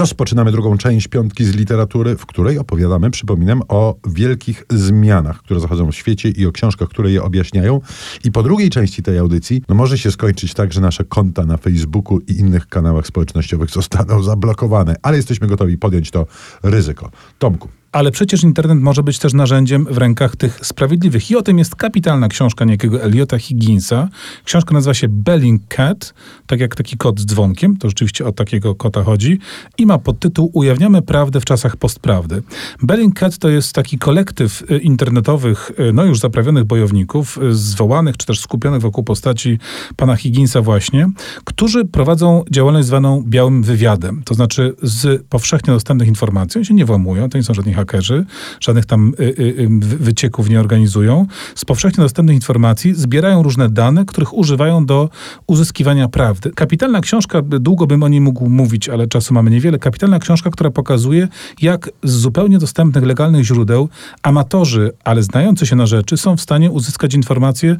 Rozpoczynamy drugą część piątki z literatury, w której opowiadamy, przypominam, o wielkich zmianach, które zachodzą w świecie i o książkach, które je objaśniają. I po drugiej części tej audycji, no może się skończyć tak, że nasze konta na Facebooku i innych kanałach społecznościowych zostaną zablokowane, ale jesteśmy gotowi podjąć to ryzyko. Tomku. Ale przecież internet może być też narzędziem w rękach tych sprawiedliwych. I o tym jest kapitalna książka niejakiego Eliota Higginsa. Książka nazywa się Belling Cat, tak jak taki kot z dzwonkiem. To rzeczywiście o takiego kota chodzi. I ma podtytuł Ujawniamy prawdę w czasach postprawdy. Belling Cat to jest taki kolektyw y, internetowych, y, no już zaprawionych bojowników, y, zwołanych czy też skupionych wokół postaci pana Higginsa właśnie, którzy prowadzą działalność zwaną białym wywiadem. To znaczy z powszechnie dostępnych informacji, oni się nie włamują, to nie są żadni hakerzy, żadnych tam y, y, y, wycieków nie organizują. Z powszechnie dostępnych informacji zbierają różne dane, których używają do uzyskiwania prawdy. Kapitalna książka, długo bym o niej mógł mówić, ale czasu mamy niewiele. Kapitalna książka, która pokazuje, jak z zupełnie dostępnych, legalnych źródeł amatorzy, ale znający się na rzeczy, są w stanie uzyskać informacje,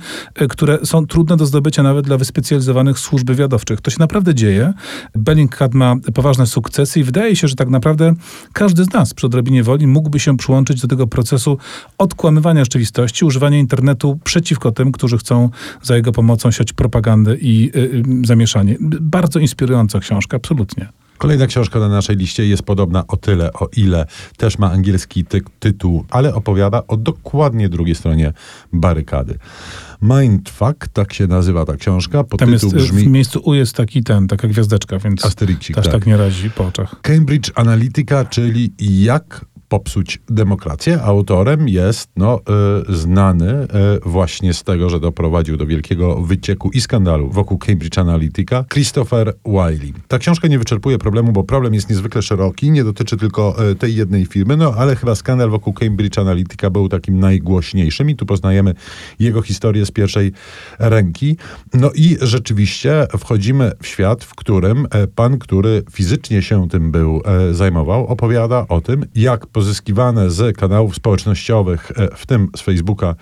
które są trudne do zdobycia nawet dla wyspecjalizowanych służb wywiadowczych. To się naprawdę dzieje. Bellingcat ma poważne sukcesy i wydaje się, że tak naprawdę każdy z nas przy odrobinie woli mógłby się przyłączyć do tego procesu odkłamywania rzeczywistości, używania internetu przeciwko tym, którzy chcą za jego pomocą siać propagandę i y, y, zamieszanie. Bardzo inspirująca książka, absolutnie. Kolejna książka na naszej liście jest podobna o tyle, o ile też ma angielski ty tytuł, ale opowiada o dokładnie drugiej stronie barykady. Mindfuck, tak się nazywa ta książka. Pod Tam jest, brzmi... w miejscu U jest taki ten, taka gwiazdeczka, więc Asterixik, też tak. tak nie razi po oczach. Cambridge Analytica, czyli jak popsuć demokrację. Autorem jest no, y, znany y, właśnie z tego, że doprowadził do wielkiego wycieku i skandalu wokół Cambridge Analytica Christopher Wiley. Ta książka nie wyczerpuje problemu, bo problem jest niezwykle szeroki, nie dotyczy tylko y, tej jednej firmy, no ale chyba skandal wokół Cambridge Analytica był takim najgłośniejszym i tu poznajemy jego historię z pierwszej ręki. No i rzeczywiście wchodzimy w świat, w którym pan, który fizycznie się tym był zajmował, opowiada o tym, jak pozyskiwane z kanałów społecznościowych, e, w tym z Facebooka,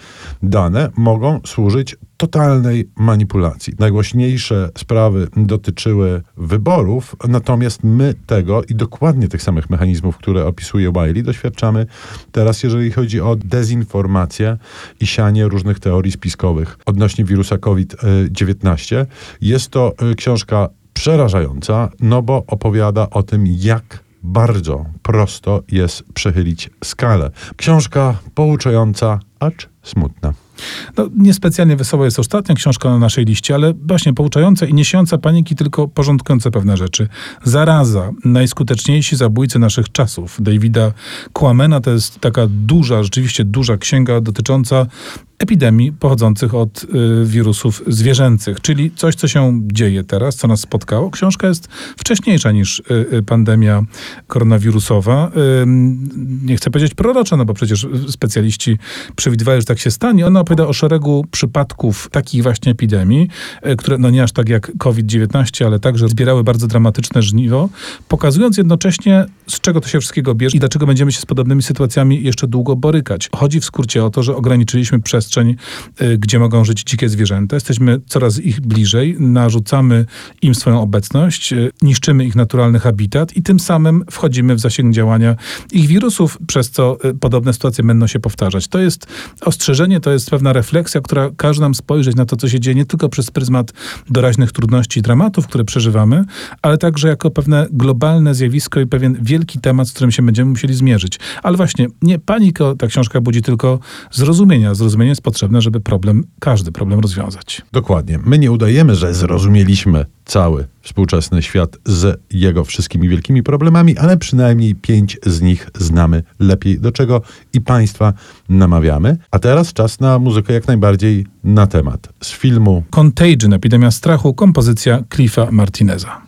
dane mogą służyć totalnej manipulacji. Najgłośniejsze sprawy dotyczyły wyborów, natomiast my tego i dokładnie tych samych mechanizmów, które opisuje Wiley, doświadczamy teraz, jeżeli chodzi o dezinformację i sianie różnych teorii spiskowych odnośnie wirusa COVID-19. Jest to e, książka przerażająca, no bo opowiada o tym, jak bardzo prosto jest przechylić skalę. Książka pouczająca, acz smutna. No, niespecjalnie wesoła jest ostatnia książka na naszej liście, ale właśnie pouczająca i niesiąca paniki, tylko porządkująca pewne rzeczy. Zaraza, najskuteczniejsi zabójcy naszych czasów. Davida Kłamena to jest taka duża, rzeczywiście duża księga dotycząca epidemii pochodzących od y, wirusów zwierzęcych, czyli coś, co się dzieje teraz, co nas spotkało. Książka jest wcześniejsza niż y, y pandemia koronawirusowa. Nie chcę powiedzieć prorocza, no bo przecież specjaliści przewidywali, że tak się stanie. Ona opowiada o szeregu przypadków takich właśnie epidemii, które no nie aż tak jak COVID-19, ale także zbierały bardzo dramatyczne żniwo, pokazując jednocześnie, z czego to się wszystkiego bierze i dlaczego będziemy się z podobnymi sytuacjami jeszcze długo borykać. Chodzi w skrócie o to, że ograniczyliśmy przez przestrzeń, y, gdzie mogą żyć dzikie zwierzęta. Jesteśmy coraz ich bliżej, narzucamy im swoją obecność, y, niszczymy ich naturalny habitat i tym samym wchodzimy w zasięg działania ich wirusów, przez co y, podobne sytuacje będą się powtarzać. To jest ostrzeżenie, to jest pewna refleksja, która każe nam spojrzeć na to, co się dzieje nie tylko przez pryzmat doraźnych trudności i dramatów, które przeżywamy, ale także jako pewne globalne zjawisko i pewien wielki temat, z którym się będziemy musieli zmierzyć. Ale właśnie, nie paniko ta książka budzi tylko zrozumienia. Zrozumienie jest potrzebne, żeby problem, każdy problem rozwiązać. Dokładnie. My nie udajemy, że zrozumieliśmy cały współczesny świat z jego wszystkimi wielkimi problemami, ale przynajmniej pięć z nich znamy lepiej, do czego i Państwa namawiamy. A teraz czas na muzykę jak najbardziej na temat. Z filmu Contagion, epidemia strachu, kompozycja Cliffa Martineza.